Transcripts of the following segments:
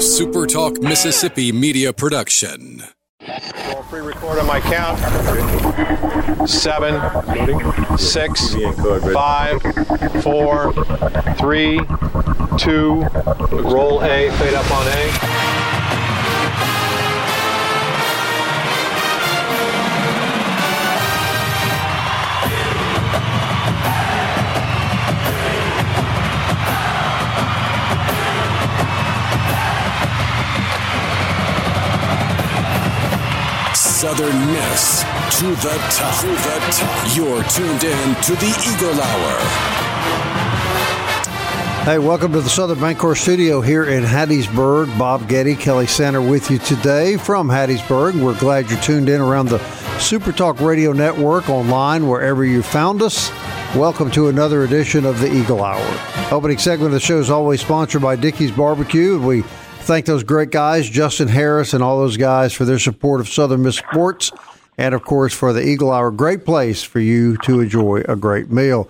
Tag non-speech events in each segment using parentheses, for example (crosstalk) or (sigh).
a Super Talk Mississippi media production. Free record on my count. Seven, six, five, four, three, two. Roll A, fade up on A. To the top. To the top. You're tuned in to the Eagle Hour. Hey, welcome to the Southern Bancorp Studio here in Hattiesburg. Bob Getty, Kelly Center with you today from Hattiesburg. We're glad you're tuned in around the Super Talk Radio Network online, wherever you found us. Welcome to another edition of the Eagle Hour. Opening segment of the show is always sponsored by Dickey's Barbecue. We thank those great guys, Justin Harris and all those guys, for their support of Southern Miss Sports, and of course for the Eagle Hour. Great place for you to enjoy a great meal.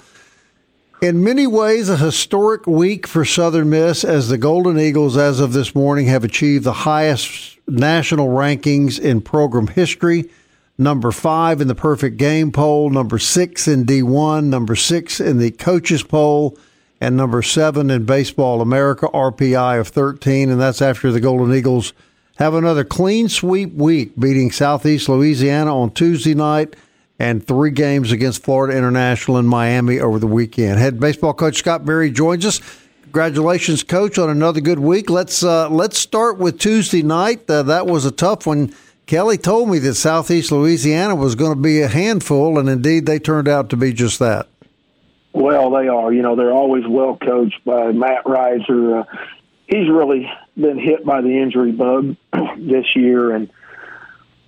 In many ways, a historic week for Southern Miss as the Golden Eagles, as of this morning, have achieved the highest national rankings in program history. Number five in the perfect game poll, number six in D1, number six in the coaches poll, and number seven in Baseball America, RPI of 13. And that's after the Golden Eagles have another clean sweep week, beating Southeast Louisiana on Tuesday night and three games against Florida International in Miami over the weekend. Head baseball coach Scott Berry joins us. Congratulations, coach, on another good week. Let's uh, let's start with Tuesday night. Uh, that was a tough one. Kelly told me that Southeast Louisiana was going to be a handful, and indeed they turned out to be just that. Well, they are. You know, they're always well coached by Matt Riser. Uh, he's really been hit by the injury bug (clears throat) this year, and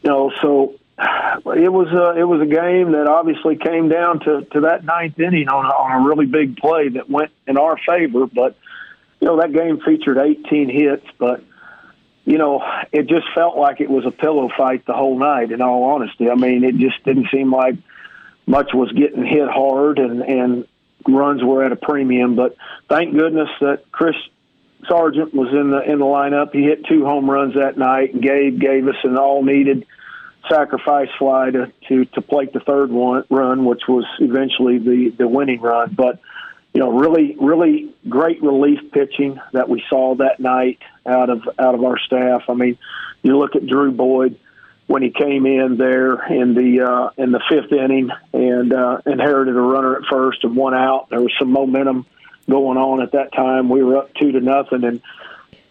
you know, so it was a, it was a game that obviously came down to, to that ninth inning on a, on a really big play that went in our favor. But you know, that game featured 18 hits, but you know, it just felt like it was a pillow fight the whole night. In all honesty, I mean, it just didn't seem like much was getting hit hard, and and runs were at a premium. But thank goodness that Chris Sargent was in the in the lineup. He hit two home runs that night, Gabe gave us an all needed sacrifice fly to to to plate the third one run, which was eventually the the winning run. But you know, really really great relief pitching that we saw that night out of out of our staff. I mean, you look at Drew Boyd when he came in there in the uh, in the fifth inning and uh, inherited a runner at first and one out. There was some momentum going on at that time. We were up two to nothing, and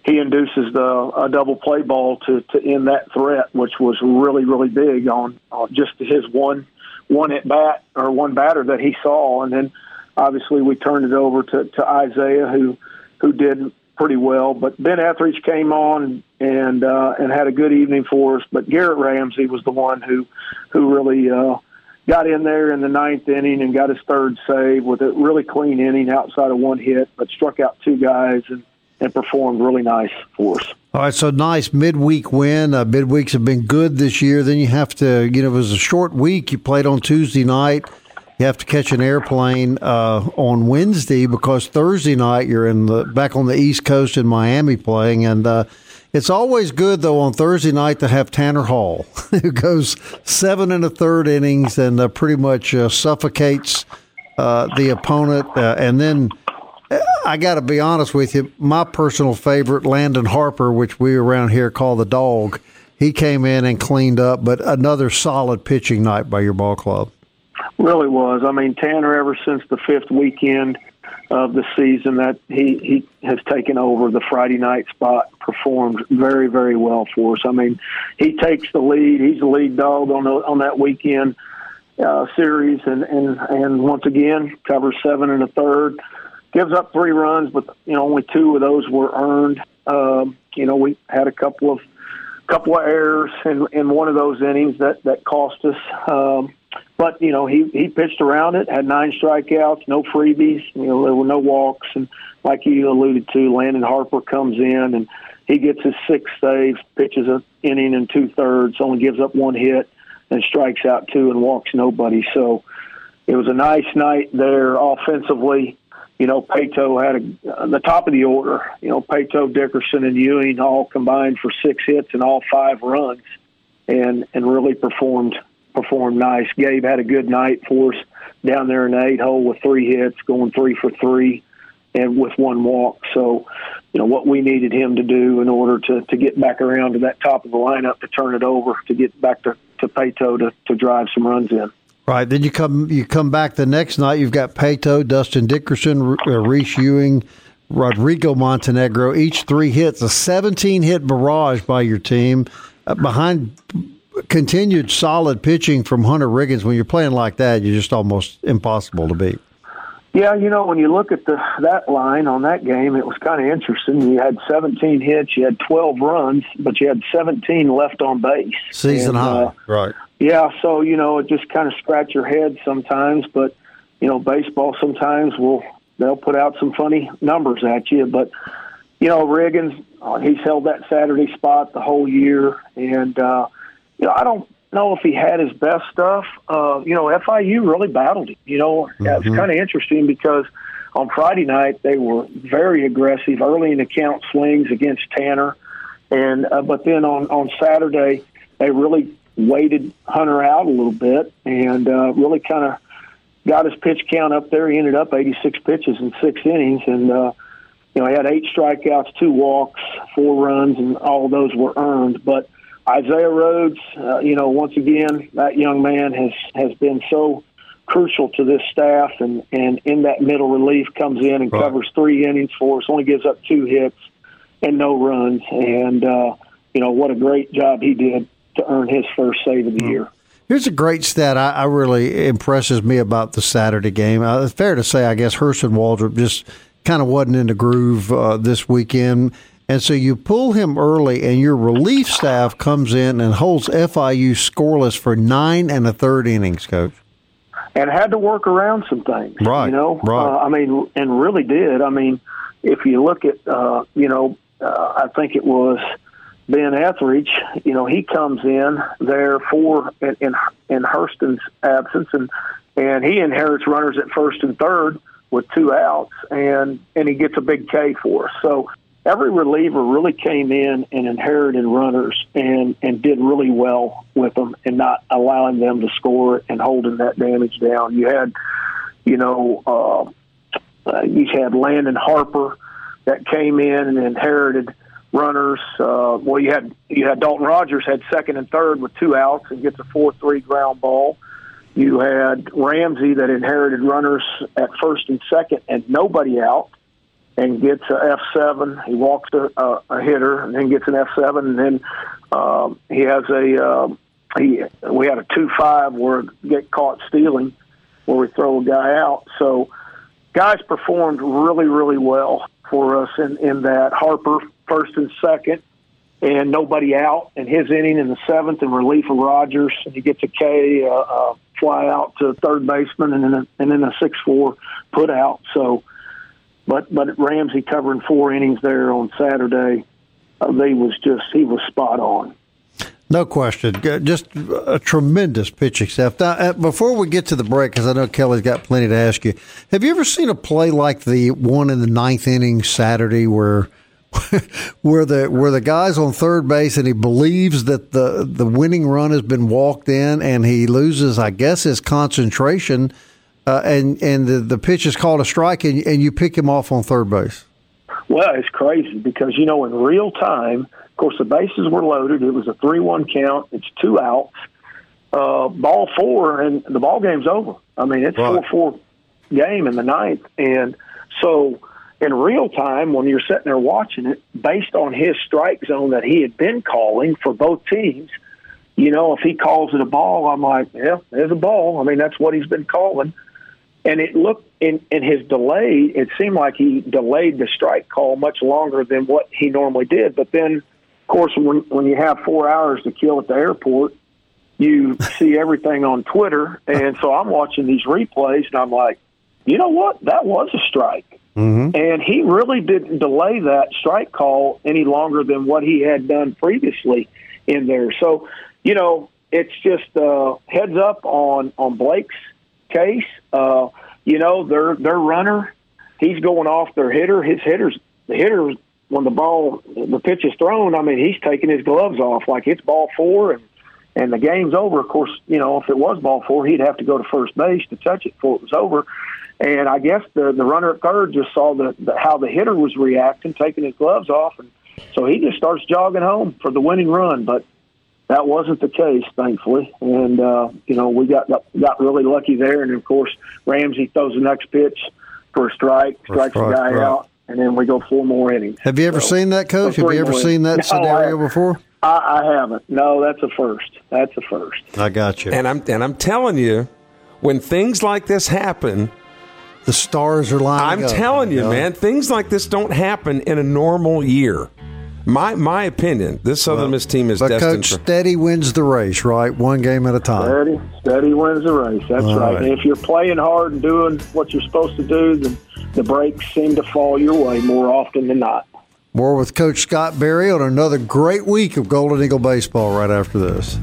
he induces the a double play ball to to end that threat, which was really really big on, on just his one one at bat or one batter that he saw, and then obviously we turned it over to to Isaiah who who did pretty well. But Ben Ethridge came on and uh, and had a good evening for us. But Garrett Ramsey was the one who who really uh, got in there in the ninth inning and got his third save with a really clean inning outside of one hit, but struck out two guys and and performed really nice for us. All right, so nice midweek win. Uh, midweeks have been good this year. Then you have to, you know, it was a short week. You played on Tuesday night. You have to catch an airplane uh, on Wednesday because Thursday night you're in the back on the East Coast in Miami playing, and uh, it's always good though on Thursday night to have Tanner Hall, (laughs) who goes seven and a third innings and uh, pretty much uh, suffocates uh, the opponent, uh, and then. I got to be honest with you. My personal favorite, Landon Harper, which we around here call the dog, he came in and cleaned up. But another solid pitching night by your ball club. Really was. I mean, Tanner, ever since the fifth weekend of the season, that he he has taken over the Friday night spot, performed very very well for us. I mean, he takes the lead. He's the lead dog on the, on that weekend uh, series, and and and once again covers seven and a third gives up three runs, but you know only two of those were earned. Um, you know we had a couple of couple of errors in, in one of those innings that that cost us. Um, but you know he he pitched around it, had nine strikeouts, no freebies. You know there were no walks, and like you alluded to, Landon Harper comes in and he gets his sixth save, pitches an inning and two thirds, only gives up one hit, and strikes out two and walks nobody. So it was a nice night there offensively you know, Paetow had a, the top of the order. You know, Paetow, Dickerson, and Ewing all combined for six hits and all five runs, and and really performed performed nice. Gabe had a good night for us down there in the eight hole with three hits, going three for three, and with one walk. So, you know, what we needed him to do in order to to get back around to that top of the lineup to turn it over to get back to to Paetow to to drive some runs in. Right. Then you come you come back the next night. You've got Paetow, Dustin Dickerson, uh, Reese Ewing, Rodrigo Montenegro. Each three hits. A 17 hit barrage by your team uh, behind continued solid pitching from Hunter Riggins. When you're playing like that, you're just almost impossible to beat. Yeah, you know, when you look at the that line on that game, it was kind of interesting. You had 17 hits, you had 12 runs, but you had 17 left on base. Season and, high, uh, right? Yeah, so you know, it just kind of scratch your head sometimes, but you know, baseball sometimes will they'll put out some funny numbers at you, but you know, Riggins, uh, he's held that Saturday spot the whole year, and uh, you know, I don't know if he had his best stuff. Uh, you know, FIU really battled him. You know, mm-hmm. it's kind of interesting because on Friday night they were very aggressive early in the count swings against Tanner, and uh, but then on on Saturday they really waited Hunter out a little bit and uh, really kind of got his pitch count up there. He ended up 86 pitches in six innings, and uh, you know he had eight strikeouts, two walks, four runs, and all those were earned. But Isaiah Rhodes, uh, you know, once again, that young man has has been so crucial to this staff, and and in that middle relief comes in and right. covers three innings for us, only gives up two hits and no runs, and uh, you know what a great job he did to earn his first save of the year. Here's a great stat I, I, really impresses me about the Saturday game. Uh, it's fair to say, I guess Hurston Waldrep just kind of wasn't in the groove uh, this weekend. And so you pull him early, and your relief staff comes in and holds FIU scoreless for nine and a third innings, coach. And had to work around some things, right? You know, right. Uh, I mean, and really did. I mean, if you look at, uh, you know, uh, I think it was Ben Ethridge, you know, he comes in there for in in, in Hurston's absence, and and he inherits runners at first and third with two outs, and and he gets a big K for us. So every reliever really came in and inherited runners and and did really well with them, and not allowing them to score and holding that damage down. You had, you know, uh, uh, you had Landon Harper that came in and inherited runners. Uh, well, you had you had Dalton Rogers had second and third with two outs and gets a four three ground ball. You had Ramsey that inherited runners at first and second and nobody out, and gets a F seven. He walks a, a, a hitter and then gets an F seven, and then um, he has a uh, he. We had a two five where get caught stealing, where we throw a guy out. So guys performed really really well for us in in that Harper first and second, and nobody out. And his inning in the seventh in relief of Rogers, and he gets a K, uh, uh, fly out to third baseman, and then a, and then a six four put out. So, but but Ramsey covering four innings there on Saturday, uh, was just he was spot on. No question. Just a tremendous pitching staff. Now, uh, before we get to the break, because I know Kelly's got plenty to ask you, have you ever seen a play like the one in the ninth inning Saturday where (laughs) where the where the guy's on third base and he believes that the the winning run has been walked in and he loses, I guess, his concentration, uh, and and the, the pitch is called a strike and, and you pick him off on third base. Well, it's crazy because you know in real time, of course, the bases were loaded. It was a three-one count. It's two outs. Uh, ball four, and the ball game's over. I mean, it's four-four game in the ninth, and so in real time when you're sitting there watching it, based on his strike zone that he had been calling for both teams. You know, if he calls it a ball, I'm like, yeah, there's a ball. I mean, that's what he's been calling. And it looked in, in his delay, it seemed like he delayed the strike call much longer than what he normally did. But then, of course, when when you have four hours to kill at the airport, you see everything on Twitter, and so I'm watching these replays, and I'm like, you know what? That was a strike. Mm-hmm. And he really didn't delay that strike call any longer than what he had done previously in there. So, you know, it's just uh, heads up on on Blake's case. Uh, you know, their their runner he's going off their hitter. His hitters, the hitters, when the ball, the pitch is thrown, I mean, he's taking his gloves off like it's ball four and and the game's over. Of course, you know, if it was ball four, he'd have to go to first base to touch it before it was over. And I guess the the runner at third just saw the, the how the hitter was reacting, taking his gloves off, and so he just starts jogging home for the winning run. But that wasn't the case, thankfully. And uh, you know, we got got really lucky there. And of course, Ramsey throws the next pitch for a strike, strikes the guy right. out, and then we go four more innings. Have you ever so, seen that, Coach? Have you ever seen that no, scenario I, before? I, I haven't. No, that's a first. That's a first. I got you. And I'm and I'm telling you, when things like this happen, the stars are lining I'm up, telling you, man, things like this don't happen in a normal year. My my opinion, this Southern well, Miss team is but destined. Coach, for- steady wins the race, right? One game at a time. Steady, steady wins the race. That's right. right. And if you're playing hard and doing what you're supposed to do, then the breaks seem to fall your way more often than not. More with Coach Scott Berry on another great week of Golden Eagle baseball right after this.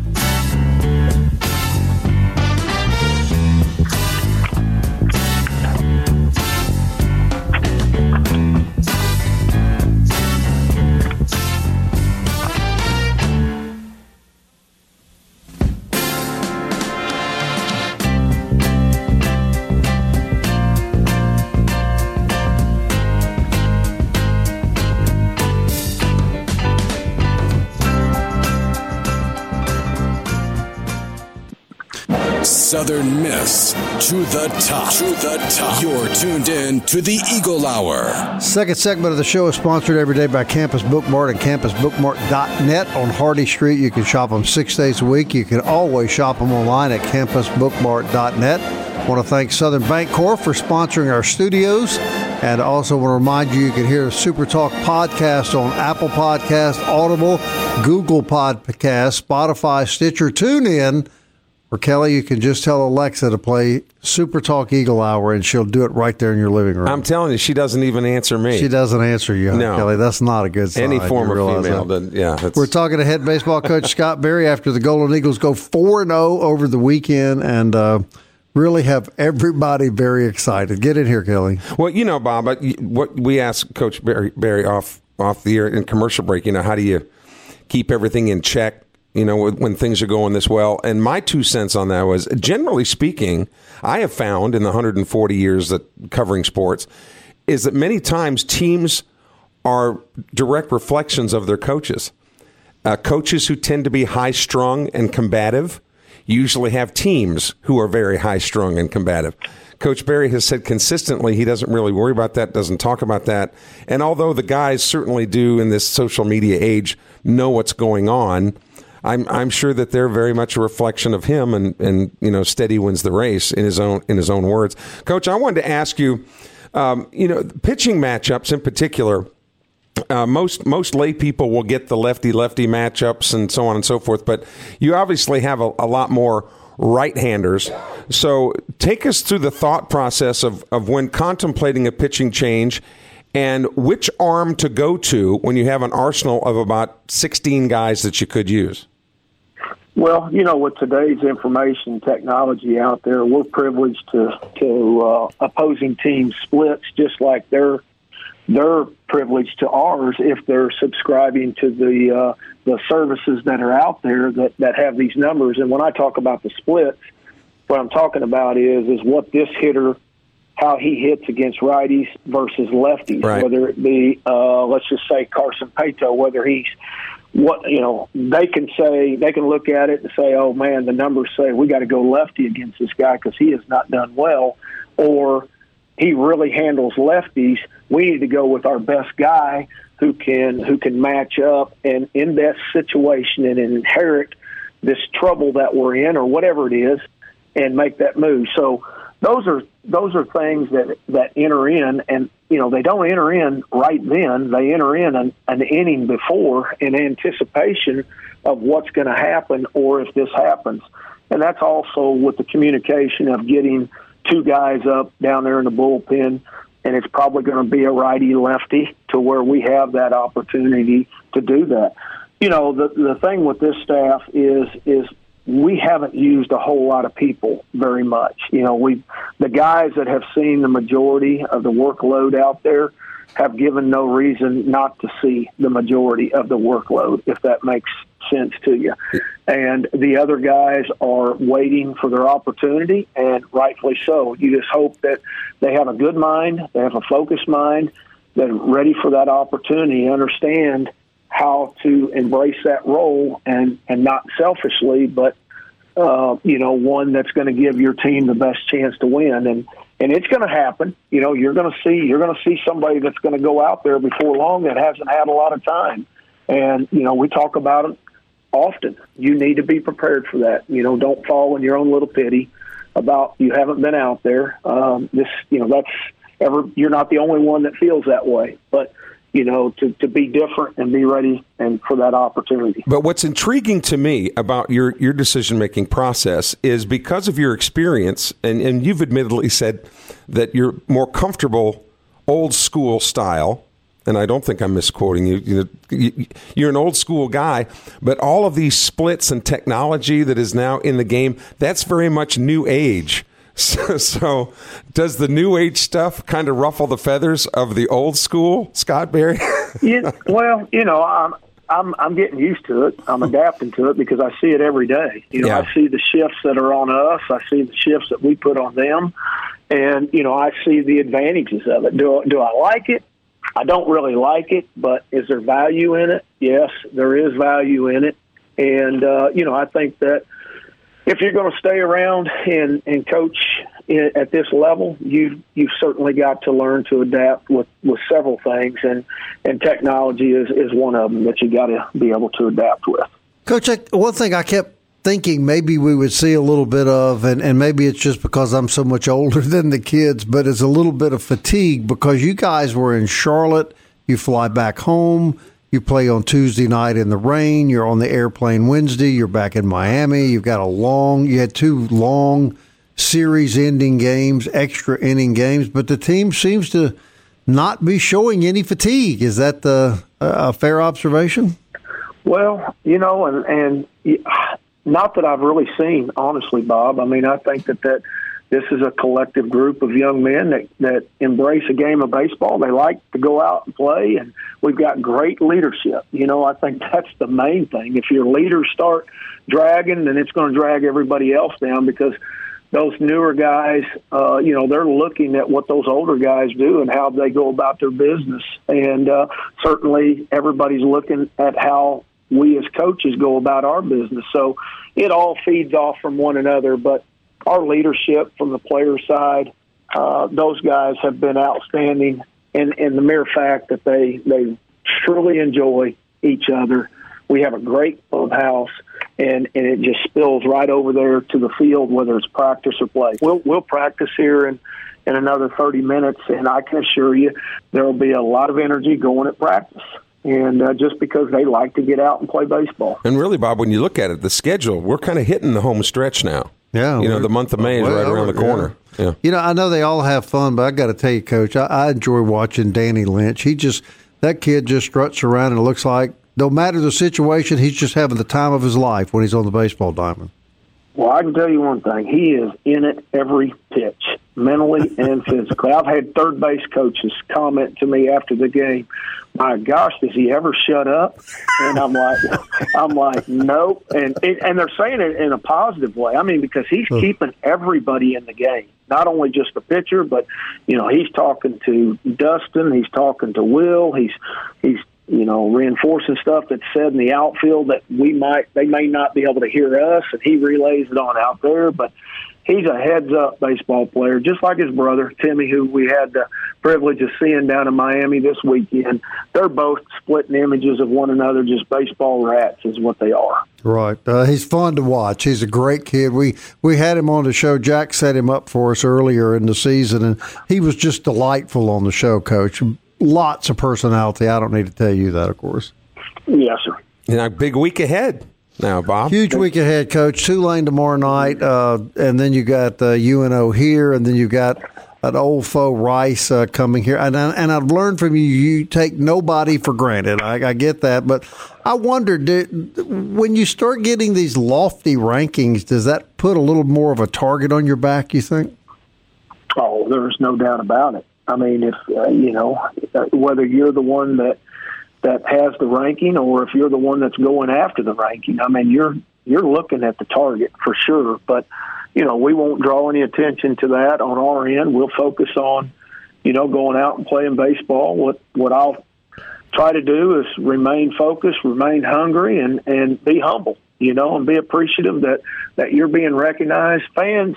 Southern Miss to the top. To the top. You're tuned in to the Eagle Hour. Second segment of the show is sponsored every day by Campus Bookmart and campusbookmart.net on Hardy Street. You can shop them six days a week. You can always shop them online at campusbookmart.net. I want to thank Southern Bancorp for sponsoring our studios. And also want to remind you, you can hear Super Talk podcast on Apple Podcast, Audible, Google Podcast, Spotify, Stitcher, TuneIn, or Kelly, you can just tell Alexa to play Super Talk Eagle Hour, and she'll do it right there in your living room. I'm telling you, she doesn't even answer me. She doesn't answer you, no. Kelly. That's not a good sign. Any form of female, then, yeah. We're talking to head baseball coach (laughs) Scott Berry after the Golden Eagles go four and zero over the weekend, and. Uh, really have everybody very excited. Get in here, Kelly. Well, you know, Bob, what we asked Coach Berry, Berry off off the air in commercial break. You know, how do you keep everything in check? You know, when things are going this well. And my two cents on that was generally speaking, I have found in the 140 years that covering sports is that many times teams are direct reflections of their coaches. Uh, coaches who tend to be high strung and combative usually have teams who are very high strung and combative. Coach Berry has said consistently he doesn't really worry about that, doesn't talk about that. And although the guys certainly do in this social media age know what's going on, I'm I'm sure that they're very much a reflection of him, and and you know, steady wins the race in his own in his own words. Coach, I wanted to ask you, um, you know, pitching matchups in particular. Uh, most most lay people will get the lefty lefty matchups and so on and so forth, but you obviously have a, a lot more right-handers. So take us through the thought process of, of when contemplating a pitching change and which arm to go to when you have an arsenal of about 16 guys that you could use? Well, you know, with today's information technology out there, we're privileged to to uh, opposing team splits just like they're they're privileged to ours if they're subscribing to the uh, the services that are out there that that have these numbers. And when I talk about the splits, what I'm talking about is is what this hitter how he hits against righties versus lefties, right. whether it be, uh, let's just say Carson Paetow, whether he's what you know they can say they can look at it and say oh man the numbers say we got to go lefty against this guy because he has not done well or he really handles lefties. We need to go with our best guy who can who can match up and in that situation and inherit this trouble that we're in or whatever it is and make that move. So those are those are things that that enter in, and you know they don't enter in right then. They enter in an, an inning before in anticipation of what's going to happen, or if this happens. And that's also with the communication of getting two guys up down there in the bullpen, and it's probably going to be a righty lefty to where we have that opportunity to do that. You know, the the thing with this staff is is we haven't used a whole lot of people very much. You know, we the guys that have seen the majority of the workload out there have given no reason not to see the majority of the workload, if that makes sense to you. And the other guys are waiting for their opportunity, and rightfully so. You just hope that they have a good mind, they have a focused mind, they're ready for that opportunity, understand how to embrace that role and and not selfishly, but uh, you know one that's going to give your team the best chance to win. And and it's going to happen. You know, you're going to see you're going to see somebody that's going to go out there before long that hasn't had a lot of time. And you know, we talk about it often. You need to be prepared for that. You know, don't fall in your own little pity about you haven't been out there. Um, this, you know, that's ever. You're not the only one that feels that way, but you know, to, to be different and be ready and for that opportunity. But what's intriguing to me about your, your decision making process is because of your experience, and, and you've admittedly said that you're more comfortable old school style. And I don't think I'm misquoting you. You're an old school guy, but all of these splits and technology that is now in the game, that's very much new age. So, so, does the new age stuff kind of ruffle the feathers of the old school, Scott Berry? (laughs) yeah, well, you know, I'm I'm I'm getting used to it. I'm adapting to it because I see it every day. You know, yeah. I see the shifts that are on us. I see the shifts that we put on them, and you know, I see the advantages of it. Do do I like it? I don't really like it, but is there value in it? Yes, there is value in it, and uh, you know, I think that if you're going to stay around and, and coach at this level, you you've certainly got to learn to adapt with, with several things, and and technology is, is one of them that you got to be able to adapt with. Coach, one thing I kept thinking maybe we would see a little bit of, and, and maybe it's just because I'm so much (laughs) older than the kids, but it's a little bit of fatigue because you guys were in Charlotte, you fly back home you play on Tuesday night in the rain. You're on the airplane Wednesday. You're back in Miami. You've got a long, you had two long series ending games, extra inning games, but the team seems to not be showing any fatigue. Is that uh, the, a fair observation? Well, you know, and, and not that I've really seen, honestly, Bob. I mean, I think that that this is a collective group of young men that, that embrace a game of baseball. They like to go out and play, and we've got great leadership. You know, I think that's the main thing. If your leaders start dragging, then it's going to drag everybody else down because those newer guys, uh, you know, they're looking at what those older guys do and how they go about their business. And uh, certainly everybody's looking at how we as coaches go about our business. So it all feeds off from one another. But our leadership from the player side, uh, those guys have been outstanding. And, and the mere fact that they, they truly enjoy each other. We have a great clubhouse, and, and it just spills right over there to the field, whether it's practice or play. We'll, we'll practice here in, in another 30 minutes, and I can assure you there will be a lot of energy going at practice and uh, just because they like to get out and play baseball. And really, Bob, when you look at it, the schedule, we're kind of hitting the home stretch now. Yeah, you know the month of May is well, right around the corner. Yeah. yeah. you know I know they all have fun, but I got to tell you, Coach, I, I enjoy watching Danny Lynch. He just that kid just struts around and it looks like no matter the situation, he's just having the time of his life when he's on the baseball diamond. Well, I can tell you one thing: he is in it every pitch, mentally and physically. I've had third base coaches comment to me after the game, "My gosh, does he ever shut up?" And I'm like, (laughs) "I'm like, nope." And and they're saying it in a positive way. I mean, because he's hmm. keeping everybody in the game, not only just the pitcher, but you know, he's talking to Dustin, he's talking to Will, he's he's you know, reinforcing stuff that's said in the outfield that we might they may not be able to hear us, and he relays it on out there. But he's a heads up baseball player, just like his brother Timmy, who we had the privilege of seeing down in Miami this weekend. They're both splitting images of one another, just baseball rats is what they are. Right, uh, he's fun to watch. He's a great kid. We we had him on the show. Jack set him up for us earlier in the season, and he was just delightful on the show, Coach lots of personality. I don't need to tell you that, of course. Yes, sir. And a big week ahead now, Bob. Huge week ahead, Coach. Tulane tomorrow night, uh, and then you got uh, UNO here, and then you got an old foe Rice uh, coming here, and I, and I've learned from you you take nobody for granted. I, I get that, but I wonder did, when you start getting these lofty rankings, does that put a little more of a target on your back? You think? Oh, there's no doubt about it. I mean, if uh, you know uh, whether you're the one that that has the ranking or if you're the one that's going after the ranking, I mean, you're you're looking at the target for sure. But you know, we won't draw any attention to that on our end. We'll focus on, you know, going out and playing baseball. What what I'll try to do is remain focused, remain hungry, and and be humble. You know, and be appreciative that that you're being recognized. Fans,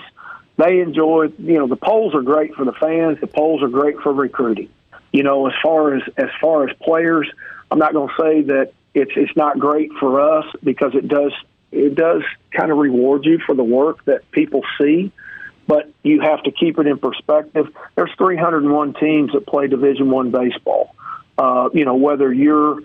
they enjoy. You know, the polls are great for the fans. The polls are great for recruiting. You know, as far as as far as players, I'm not going to say that it's it's not great for us because it does it does kind of reward you for the work that people see, but you have to keep it in perspective. There's 301 teams that play Division One baseball. Uh, you know, whether you're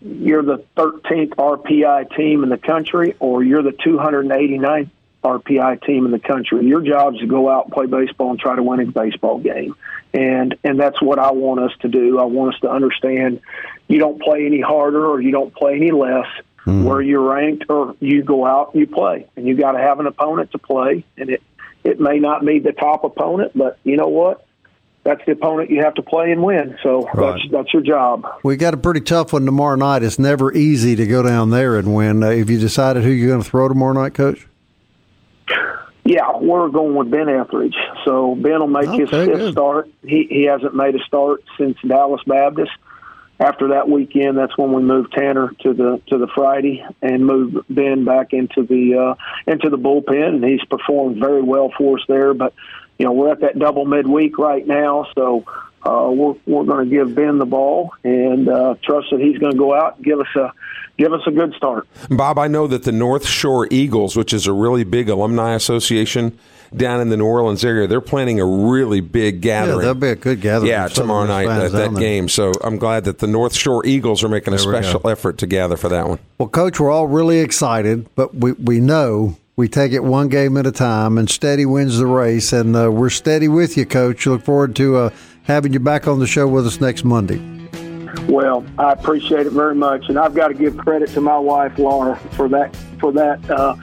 you're the 13th RPI team in the country or you're the 289th RPI team in the country. And your job is to go out and play baseball and try to win a baseball game. And and that's what I want us to do. I want us to understand you don't play any harder or you don't play any less mm. where you're ranked, or you go out and you play, and you got to have an opponent to play, and it it may not be the top opponent, but you know what? That's the opponent you have to play and win. So right. that's that's your job. We got a pretty tough one tomorrow night. It's never easy to go down there and win. Uh, have you decided who you're going to throw tomorrow night, Coach? Yeah, we're going with Ben Ethridge. So Ben will make okay, his fifth good. start. He he hasn't made a start since Dallas Baptist after that weekend, that's when we moved Tanner to the to the Friday and moved Ben back into the uh, into the bullpen, and he's performed very well for us there. But you know, we're at that double midweek right now, so uh, we're we're going to give Ben the ball and uh, trust that he's going to go out and give us a give us a good start. Bob, I know that the North Shore Eagles, which is a really big alumni association down in the New Orleans area. They're planning a really big gathering. Yeah, that'll be a good gathering. Yeah, tomorrow night at that game. So I'm glad that the North Shore Eagles are making a special effort to gather for that one. Well, Coach, we're all really excited, but we, we know we take it one game at a time, and steady wins the race. And uh, we're steady with you, Coach. Look forward to uh, having you back on the show with us next Monday. Well, I appreciate it very much, and I've got to give credit to my wife Laura for that for that uh,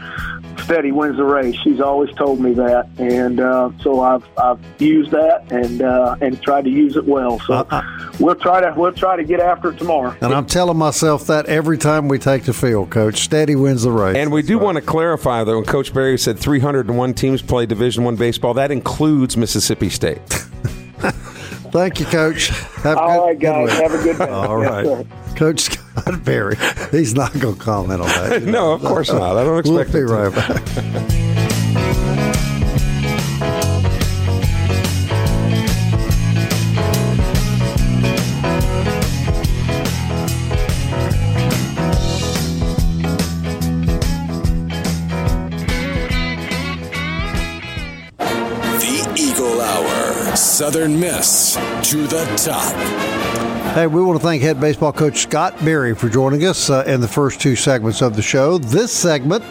steady wins the race. She's always told me that, and uh, so I've I've used that and uh, and tried to use it well. So uh, uh, we'll try to we'll try to get after it tomorrow. And I'm telling myself that every time we take the field, Coach. Steady wins the race. And we do right. want to clarify though. When Coach Berry said 301 teams play Division One baseball, that includes Mississippi State. (laughs) Thank you, Coach. Have All good, right, guys. Good have a good day. All right. Yes, Coach Scott Berry. He's not going to comment on that. (laughs) no, of course not. I don't expect we'll be right back. (laughs) Southern Miss to the top. Hey, we want to thank head baseball coach Scott Berry for joining us uh, in the first two segments of the show. This segment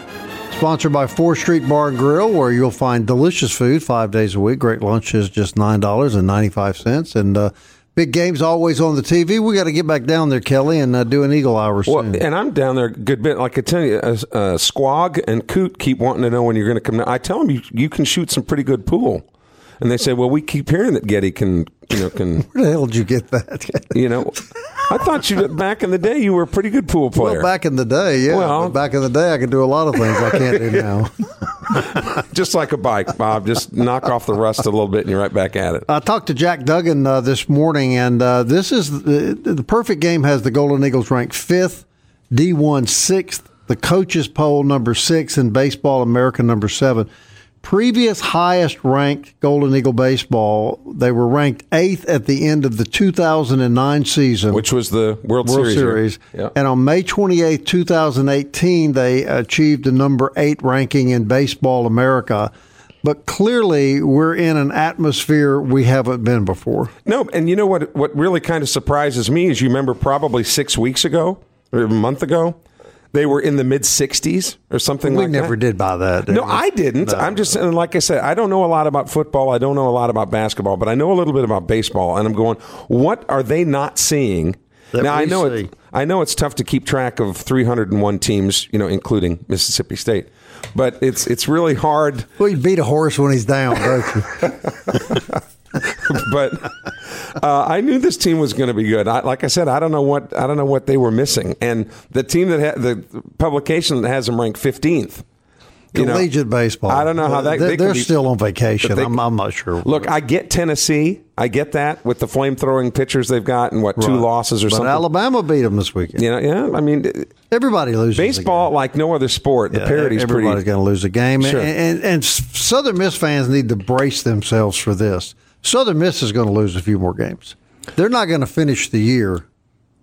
sponsored by 4th Street Bar and Grill, where you'll find delicious food five days a week. Great lunches, just nine dollars and ninety five cents, and uh, big games always on the TV. We got to get back down there, Kelly, and uh, do an Eagle Hour soon. Well, and I'm down there a good bit. Like I tell you, uh, uh, Squag and Coot keep wanting to know when you're going to come. Down. I tell them you you can shoot some pretty good pool. And they said, "Well, we keep hearing that Getty can, you know, can." (laughs) Where the hell did you get that? (laughs) you know, I thought you back in the day you were a pretty good pool player. Well, back in the day, yeah. Well, back in the day, I could do a lot of things I can't do now. (laughs) just like a bike, Bob. Just knock off the rust a little bit, and you're right back at it. I talked to Jack Duggan uh, this morning, and uh, this is the, the perfect game. Has the Golden Eagles ranked fifth, D1 sixth, the coaches poll number six, and Baseball America number seven previous highest ranked Golden Eagle baseball, they were ranked eighth at the end of the 2009 season, which was the World, World Series. Series. Yeah. And on May 28, 2018, they achieved the number eight ranking in Baseball America. But clearly, we're in an atmosphere we haven't been before. No, and you know what? What really kind of surprises me is you remember probably six weeks ago or a month ago, they were in the mid 60s or something We like never that. did buy that. No, we? I didn't. No. I'm just saying, like I said, I don't know a lot about football. I don't know a lot about basketball, but I know a little bit about baseball. And I'm going, what are they not seeing? Now I know see. it. I know it's tough to keep track of 301 teams, you know, including Mississippi State, but it's it's really hard. Well, you beat a horse when he's down, don't you? (laughs) but uh, I knew this team was going to be good. I, like I said, I don't know what I don't know what they were missing, and the team that ha- the publication that has them ranked 15th. You know, Collegiate baseball. I don't know how that- They're, they they're be- still on vacation. They- I'm, I'm not sure. Look, I get Tennessee. I get that with the flame throwing pitchers they've got and what two Right. losses or but something. Alabama beat them this weekend. you know, yeah. I mean, Everybody loses. baseball like no other sport. The Yeah, parity's everybody's pretty. going to lose a game, Sure. and, and and Southern Miss fans need to brace themselves for this. Southern Miss is going to lose a few more games. They're not going to finish the year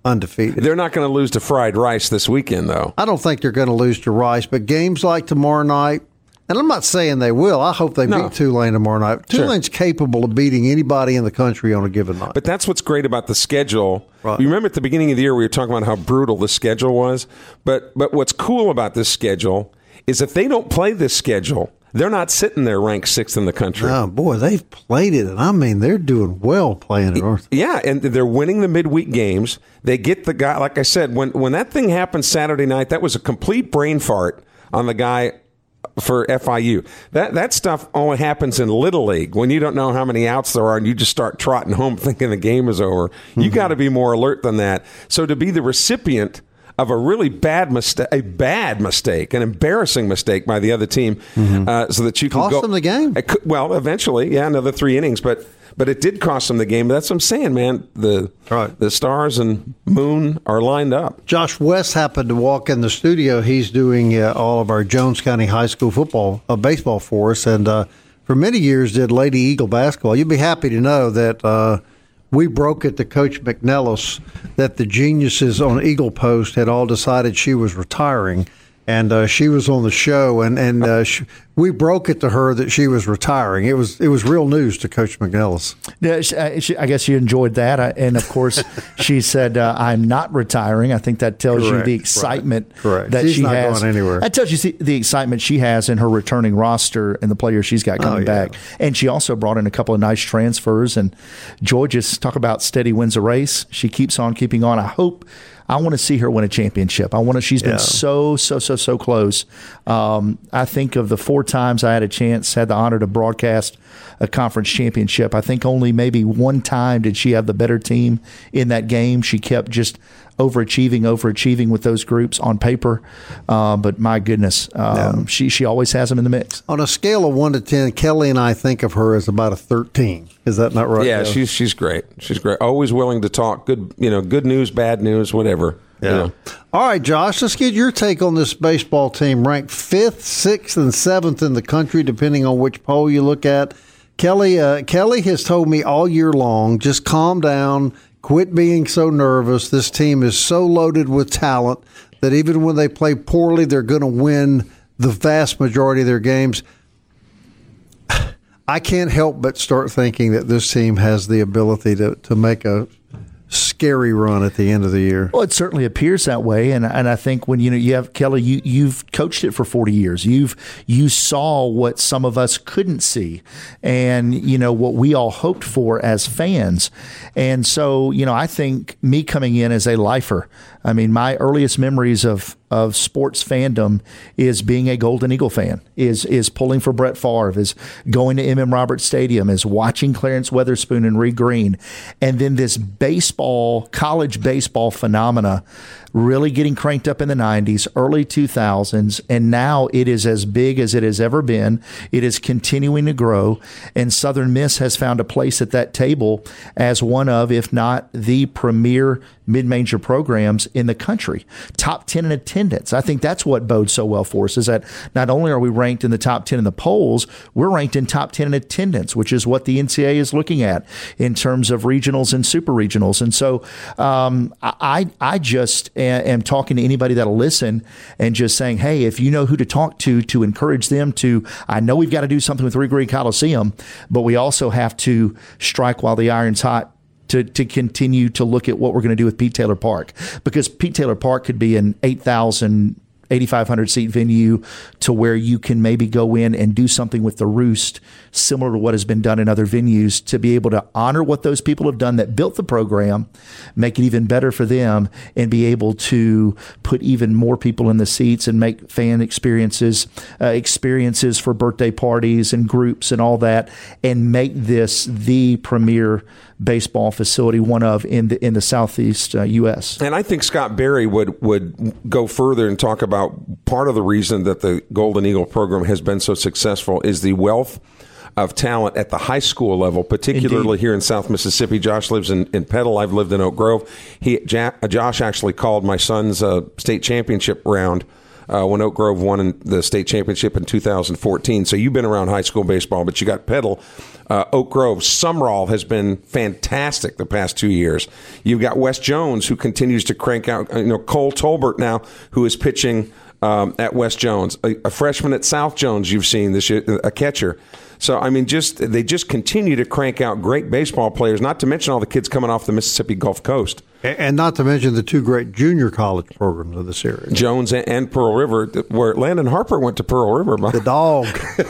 undefeated. They're not going to lose to fried rice this weekend, though. I don't think they're going to lose to Rice, but games like tomorrow night, and I'm not saying they will. I hope they No. beat Tulane tomorrow night. Sure. Tulane's capable of beating anybody in the country on a given night. But that's what's great about the schedule. Right. You remember at the beginning of the year we were talking about how brutal the schedule was. But but what's cool about this schedule is if they don't play this schedule, they're not sitting there ranked sixth in the country. oh boy, they've played it, and I mean they're doing well playing it. aren't they? Yeah, and they're winning the midweek games. They get the guy, like I said, when when that thing happened Saturday night, that was a complete brain fart on the guy for FIU. That that stuff only happens in little league when you don't know how many outs there are and you just start trotting home (laughs) thinking the game is over. You mm-hmm. got to be more alert than that. So to be the recipient of a really bad mistake, a bad mistake, an embarrassing mistake by the other team, uh, so that you can Cost go them the game. It could- well, eventually, yeah, another three innings, but but it did cost them the game. That's what I'm saying, man. The Right. the stars and moon are lined up. Josh West happened to walk in the studio. He's doing uh, all of our Jones County High School football, uh, baseball for us, and uh, for many years did Lady Eagle basketball. You'd be happy to know that uh, we broke it to Coach McNelis that the geniuses on Eagle Post had all decided she was retiring. And uh, she was on the show, and and uh, sh we broke it to her that she was retiring. It was it was real news to Coach McNelis. Yeah, she, I, she, I guess she enjoyed that, I, and of course, (laughs) she said, uh, "I'm not retiring." I think that tells Correct, you the excitement Correct. that She's she not has. going anywhere. That tells you the excitement she has in her returning roster and the players she's got coming Oh, yeah. back. And she also brought in a couple of nice transfers. And Georgia's talk about steady wins a race. She keeps on keeping on. I hope. I want to see her win a championship. I want to. She's been so so so so close. Um, I think of the four times I had a chance, had the honor to broadcast a conference championship. I think only maybe one time did she have the better team in that game. She kept just overachieving, overachieving with those groups on paper. Uh, but my goodness, um, she she always has them in the mix. On a scale of one to ten, Kelly and I think of her as about a thirteen. Is that not right? Yeah, Joe? she's she's great. She's great. Always willing to talk. Good, you know, good news, bad news, whatever. you Yeah. know. All right, Josh, let's get your take on this baseball team ranked fifth, sixth, and seventh in the country, depending on which poll you look at. Kelly, uh, Kelly has told me all year long, just calm down, quit being so nervous. This team is so loaded with talent that even when they play poorly, they're going to win the vast majority of their games. (sighs) I can't help but start thinking that this team has the ability to, to make a scary run at the end of the year. Well, it certainly appears that way, and and I think when you know you have Kelly, you you've coached it for forty years. You've you saw what some of us couldn't see, and you know what we all hoped for as fans, and so you know I think me coming in as a lifer. I mean, my earliest memories of of sports fandom is being a Golden Eagle fan, is is pulling for Brett Favre, is going to MM Roberts Stadium, is watching Clarence Weatherspoon and Reed Green, and then this baseball, college baseball phenomena really getting cranked up in the 90s, early 2000s, and now it is as big as it has ever been. It is continuing to grow, and Southern Miss has found a place at that table as one of, if not the premier mid-major programs in the country. Top 10 in attendance. I think that's what bodes so well for us is that not only are we ranked in the top 10 in the polls, we're ranked in top 10 in attendance, which is what the NCAA is looking at in terms of regionals and super regionals. And so um, I, I just a- am talking to anybody that'll listen and just saying, hey, if you know who to talk to to encourage them to, I know we've got to do something with Green Coliseum, but we also have to strike while the iron's hot to to continue to look at what we're going to do with Pete Taylor Park. Because Pete Taylor Park could be an eight thousand 8,500 seat venue to where you can maybe go in and do something with the roost similar to what has been done in other venues to be able to honor what those people have done that built the program, make it even better for them, and be able to put even more people in the seats and make fan experiences, uh, experiences for birthday parties and groups and all that, and make this the premier baseball facility, one of in the in the southeast uh, U.S. And I think Scott Berry would would go further and talk about part of the reason that the Golden Eagle program has been so successful is the wealth of talent at the high school level, particularly Indeed. here in South Mississippi. Josh lives in, in Petal. I've lived in Oak Grove. He Josh actually called my son's uh, state championship round. Uh, when Oak Grove won the state championship in 2014. So you've been around high school baseball, but you got Petal, uh, Oak Grove. Sumrall has been fantastic the past two years. You've got West Jones, who continues to crank out, you know, Cole Tolbert now, who is pitching um, at West Jones, a, a freshman at South Jones. You've seen this year, a catcher. So I mean, just they just continue to crank out great baseball players. Not to mention all the kids coming off the Mississippi Gulf Coast, And not to mention the two great junior college programs of this area. Jones and, and Pearl River, where Landon Harper went to Pearl River. The dog.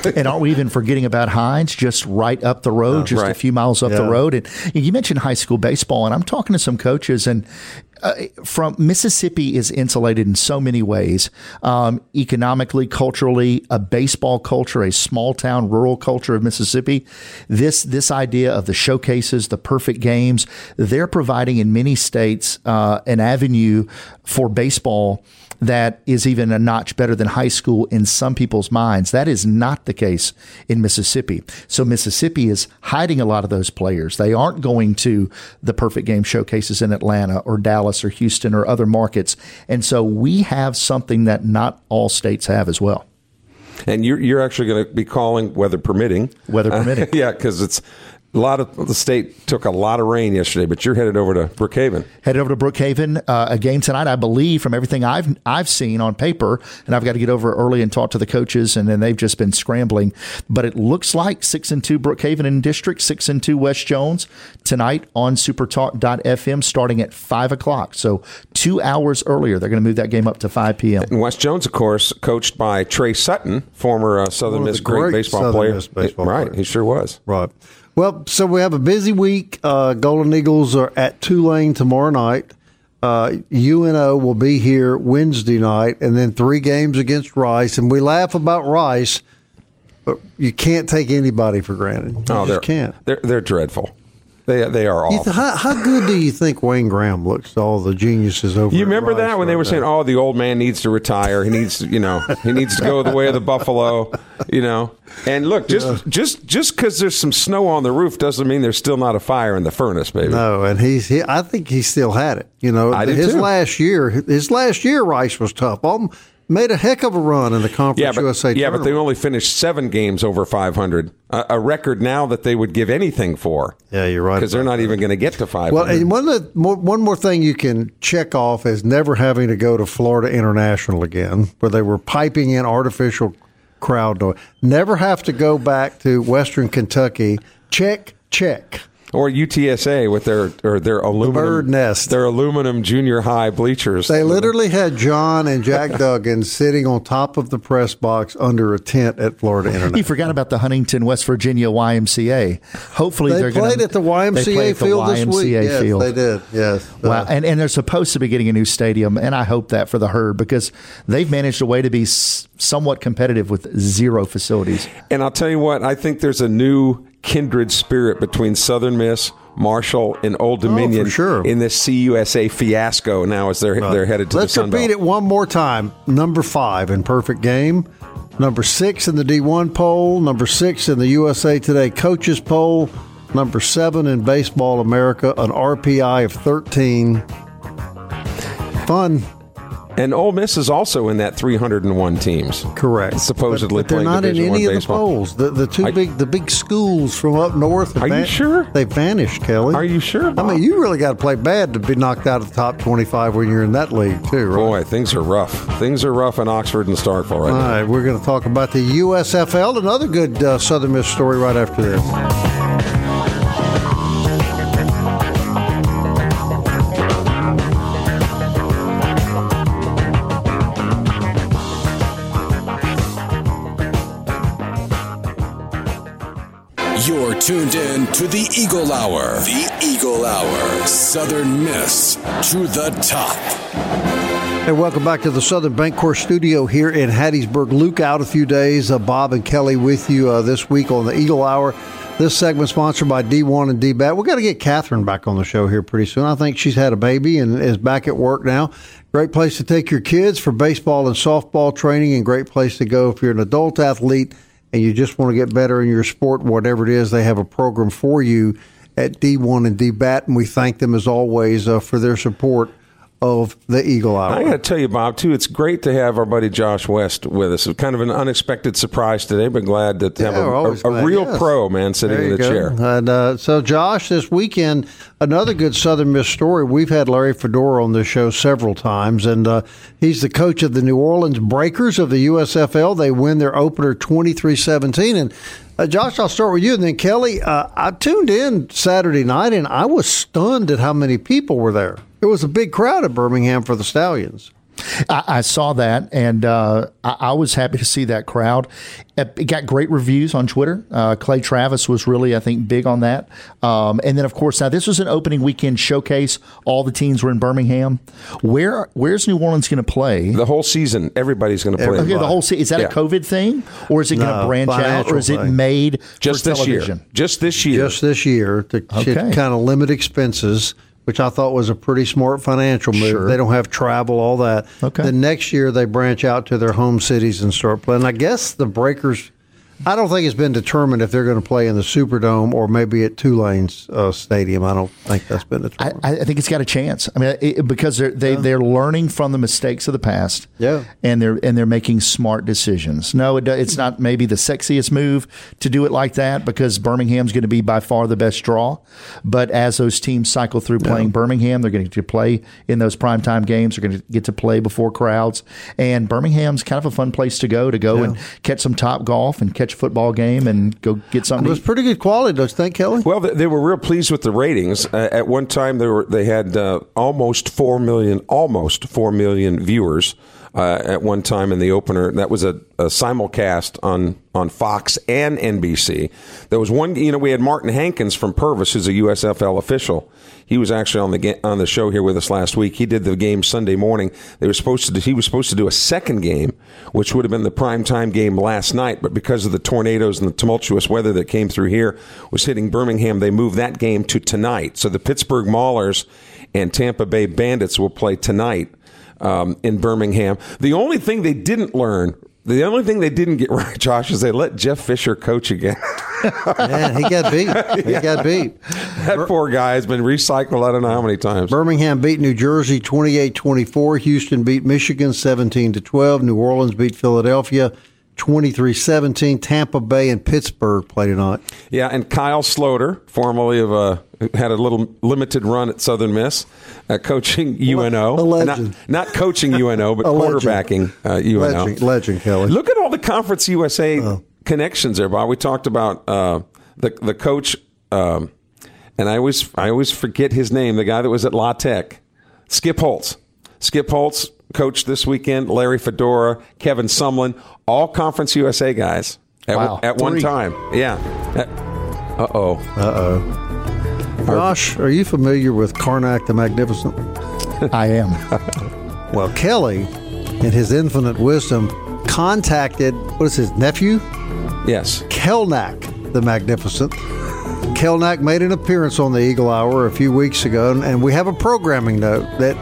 (laughs) and aren't we even forgetting about Hinds, just right up the road, just a few miles up Yeah. the road? And you mentioned high school baseball, and I'm talking to some coaches, and uh, from Mississippi is insulated in so many ways, um, economically, culturally, a baseball culture, a small town rural culture of Mississippi. This this idea of the showcases, the perfect games, they're providing in many states uh, an avenue for baseball that is even a notch better than high school in some people's minds. That is not the case in Mississippi. So Mississippi is hiding a lot of those players. They aren't going to the perfect game showcases in Atlanta or Dallas or Houston or other markets. And so we have something that not all states have as well. and you're you're actually going to be calling weather permitting. Weather permitting. (laughs) yeah, because it's a lot of the state took a lot of rain yesterday, but you're headed over to Brookhaven. Headed over to Brookhaven, uh, a game tonight, I believe, from everything I've I've seen on paper, and I've got to get over early and talk to the coaches, and then they've just been scrambling. But it looks like six and two Brookhaven in district, six and two West Jones tonight on SuperTalk.fm, starting at five o'clock. So two hours earlier, they're going to move that game up to five p.m. And West Jones, of course, coached by Trey Sutton, former uh, Southern Miss great, great baseball Southern player. Miss baseball right, players. he sure was. Right. Well, so we have a busy week. Uh, Golden Eagles are at Tulane tomorrow night. Uh, UNO will be here Wednesday night, and then three games against Rice. And we laugh about Rice, but you can't take anybody for granted. You Oh, they're just can't. They're they're dreadful. They they are You awful. th- how, how good do you think Wayne Graham looks to all the geniuses over? You remember that when they right were saying, "Oh, the old man needs to retire. He needs, to, you know, he needs to go the way of the buffalo." You know, and look, just just just because there's some snow on the roof doesn't mean there's still not a fire in the furnace, baby. No, and he's. He, I think he still had it. You know, I his last year, his last year, Rice was tough. Um, made a heck of a run in the Conference Yeah, but USA. yeah, but they only finished seven games over 500, a, a record now that they would give anything for. Yeah, you're right Because they're not even going to get to 500. Well, and one of the, more, one more thing you can check off is never having to go to Florida International again, where they were piping in artificial crowd noise. Never have to go back to Western Kentucky. Check, check. Or UTSA with their or their aluminum bird nest. their aluminum junior high bleachers. They literally had John and Jack (laughs) Duggan sitting on top of the press box under a tent at Florida You International. forgot about the Huntington, West Virginia YMCA. Hopefully, They they're played gonna, at the they YMCA played at the field this week. YMCA Yes, field. they did. Yes. Wow, and and they're supposed to be getting a new stadium, and I hope that for the herd because they've managed a way to be somewhat competitive with zero facilities. And I'll tell you what, I think there's a new kindred spirit between Southern Miss, Marshall, and Old oh, Dominion Oh, sure. in this CUSA fiasco now as they're they're headed to Let's the Sun repeat it one more time. Number five in perfect game. Number six in the D1 poll. Number six in the USA Today coaches poll. Number seven in Baseball America, an RPI of 13. Fun, And Ole Miss is also in that 301 teams. correct. Supposedly but, but they're not in any of the polls. The the two I- big the big schools from up north. Are you sure? They vanished, Kelly. Are you sure? I mean, you really got to play bad to be knocked out of the top 25 when you're in that league, too, right? Boy, things are rough. Things are rough in Oxford and Starkville right All now. right, we're going to talk about the USFL, another good uh, Southern Miss story right after this. Tuned in to the Eagle Hour. The Eagle Hour. Southern Miss to the top. Hey, welcome back to the Southern Bank Bancorp Studio here in Hattiesburg. Luke out a few days. Uh, Bob and Kelly with you uh, this week on the Eagle Hour. This segment sponsored by D1 and DBAT. We've got to get Catherine back on the show here pretty soon. I think she's had a baby and is back at work now. Great place to take your kids for baseball and softball training, and great place to go if you're an adult athlete and you just want to get better in your sport, whatever it is. They have a program for you at D1 and DBAT, and we thank them as always uh, for their support of the Eagle Hour. I got to tell you, Bob, too, it's great to have our buddy Josh West with us. It's kind of an unexpected surprise today, but glad to have Yeah, a, we're always a, a real yes. pro, man, sitting in the go. chair. And uh, so, Josh, this weekend, another good Southern Miss story. We've had Larry Fedora on this show several times, and uh, he's the coach of the New Orleans Breakers of the USFL. They win their opener 23 17. And uh, Josh, I'll start with you, and then Kelly. Uh, I tuned in Saturday night, and I was stunned at how many people were there. It was a big crowd at Birmingham for the Stallions. I, I saw that, and uh, I, I was happy to see that crowd. It it got great reviews on Twitter. Uh, Clay Travis was really, I think, big on that. Um, and then, of course, now this was an opening weekend showcase. All the teams were in Birmingham. Where Where's New Orleans going to play? The whole season, everybody's going to play. Okay, the whole se- is that Yeah. a COVID thing, or is it going to branch out, or is it thing. made just for this television? year. Just this year. just this year to Okay. kind of limit expenses, which I thought was a pretty smart financial move. Sure. They don't have travel, all that. Okay. The next year they branch out to their home cities and start playing. I guess the Breakers. I don't think it's been determined if they're going to play in the Superdome or maybe at Tulane's uh, Stadium. I don't think that's been determined. I think it's got a chance. I mean, it, because they're they, they're learning from the mistakes of the past. Yeah. and they're and they're making smart decisions. No, it, it's not maybe the sexiest move to do it like that because Birmingham's going to be by far the best draw. But as those teams cycle through playing Birmingham, they're going to play in those primetime games. They're going to get to play before crowds, and Birmingham's kind of a fun place to go to go and catch some top golf and catch a football game and go get something. it to was eat. pretty good quality, don't you think, Kelly? Well, they, they were real pleased with the ratings. Uh, at one time, they were they had uh, almost four million, almost four million viewers uh, at one time in the opener. That was a, a simulcast on on Fox and NBC. There was one, you know, we had Martin Hankins from Purvis, who's a USFL official. He was actually on the ga- on the show here with us last week. He did the game Sunday morning. They were supposed to. Do, he was supposed to do a second game, which would have been the prime time game last night, but because of the tornadoes and the tumultuous weather that came through here was hitting Birmingham, they moved that game to tonight. So the Pittsburgh Maulers and Tampa Bay Bandits will play tonight um, in Birmingham. The only thing they didn't learn. The only thing they didn't get (laughs) right, Josh, is they let Jeff Fisher coach again. (laughs) Man, he got beat. He got beat. that poor guy has been recycled. I don't know how many times. Birmingham beat New Jersey 28-24. Houston beat Michigan 17 to 12. New Orleans beat Philadelphia 23-17. Tampa Bay and Pittsburgh play tonight. Yeah, and Kyle Sloter, formerly of uh, had a little limited run at Southern Miss, uh, coaching (laughs) UNO. (laughs) a legend. Not, not coaching UNO, but A quarterbacking uh, UNO. Legend, legend Kelly. Look at all the Conference USA connections there, Bob. We talked about uh, the the coach, um, and I always I always forget his name. The guy that was at La Tech, Skip Holtz. Skip Holtz coached this weekend. Larry Fedora, Kevin Sumlin, all Conference USA guys at, Wow. at one time. Yeah. Uh oh. Uh oh. Josh, are you familiar with Karnak the Magnificent? I am. (laughs) Well, Kelly, in his infinite wisdom, contacted what is his nephew, Yes. Kelnak the Magnificent. Kelnak made an appearance on the Eagle Hour a few weeks ago, and- and we have a programming note that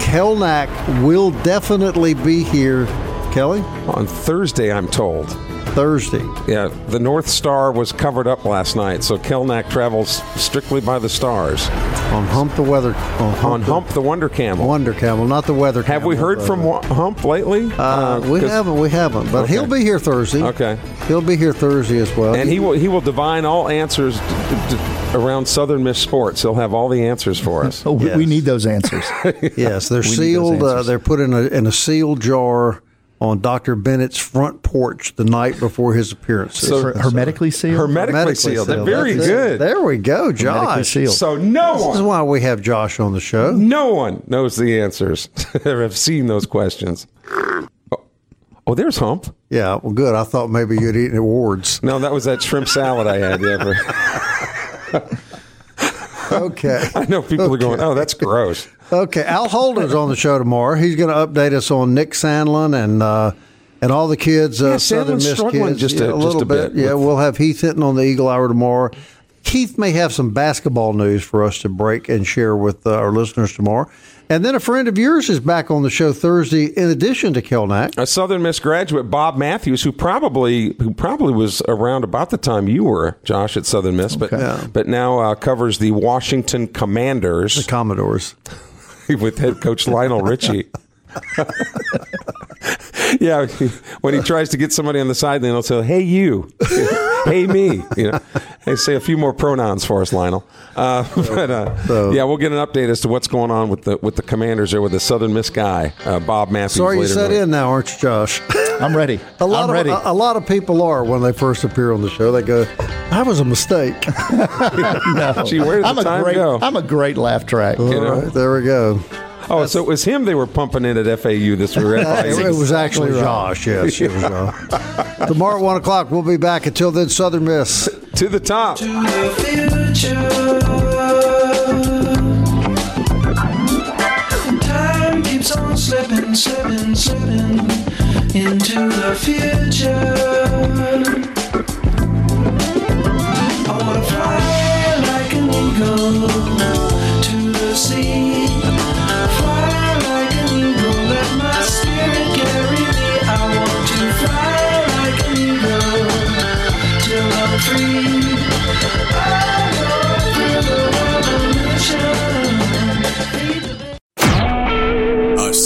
Kelnak will definitely be here. Kelly, On Thursday, I'm told. Thursday. Yeah, the North Star was covered up last night, so Kelnak travels strictly by the stars on Hump the Weather on Hump, on the Hump the Wonder Camel. Wonder Camel, not the Weather. Have we heard from Wa- Hump lately? Uh, we 'cause- haven't. We haven't. But Okay. he'll be here Thursday. Okay. He'll be here Thursday as well. And he will he will divine all answers d- d- d- around Southern Miss sports. He'll have all the answers for us. (laughs) Oh, we, we need those answers. (laughs) yes, they're (laughs) We sealed. Uh, they're put in a in a sealed jar on Dr. Bennett's front porch the night before his appearance. So- hermetically sealed. Hermetically, Hermetically sealed. Sealed. very That's it. good. There we go, Hermetically Josh. sealed. So no one This is why we have Josh on the show. no one knows the answers (laughs) or have seen those questions. Oh, oh, there's Hump. Yeah, well, good. I thought maybe you'd eaten awards. No, that was that shrimp salad I had. Yeah, (laughs) Okay. (laughs) I know people are going, oh, that's gross. Okay, Al Holden's on the show tomorrow. He's going to update us on Nick Sandlin and uh, and all the kids, uh, Yeah, Southern Miss kids. just yeah, a- a just little a bit Yeah, we'll have Heath Hinton on the Eagle Hour tomorrow. Keith may have some basketball news for us to break and share with uh, our listeners tomorrow. And then a friend of yours is back on the show Thursday, in addition to Kelnak. A Southern Miss graduate, Bob Matthews, who probably who probably was around about the time you were, Josh, at Southern Miss, but but now uh, covers the Washington Commanders The Commodores. (laughs) with head coach Lionel Richie. (laughs) yeah, when he tries to get somebody on the sideline, he'll say, "Hey, you, (laughs) hey, me." You know, they say a few more pronouns for us, Lionel. Uh, but uh, So- yeah, we'll get an update as to what's going on with the with the Commanders there with the Southern Miss guy, uh, Bob Matthews. Sorry you set in now, aren't you, Josh? I'm ready. A lot I'm ready. of a, a lot of people are when they first appear on the show. They go, "That was a mistake." (laughs) Gee, where did I'm the a great. go? I'm a great laugh track. You know? All right, there we go. Oh, so it was him they were pumping in at FAU this week. (laughs) It, it was actually Josh. Yes, it was Josh. (laughs) Tomorrow at one o'clock, we'll be back. Until then, Southern Miss. to the top. to the into the future.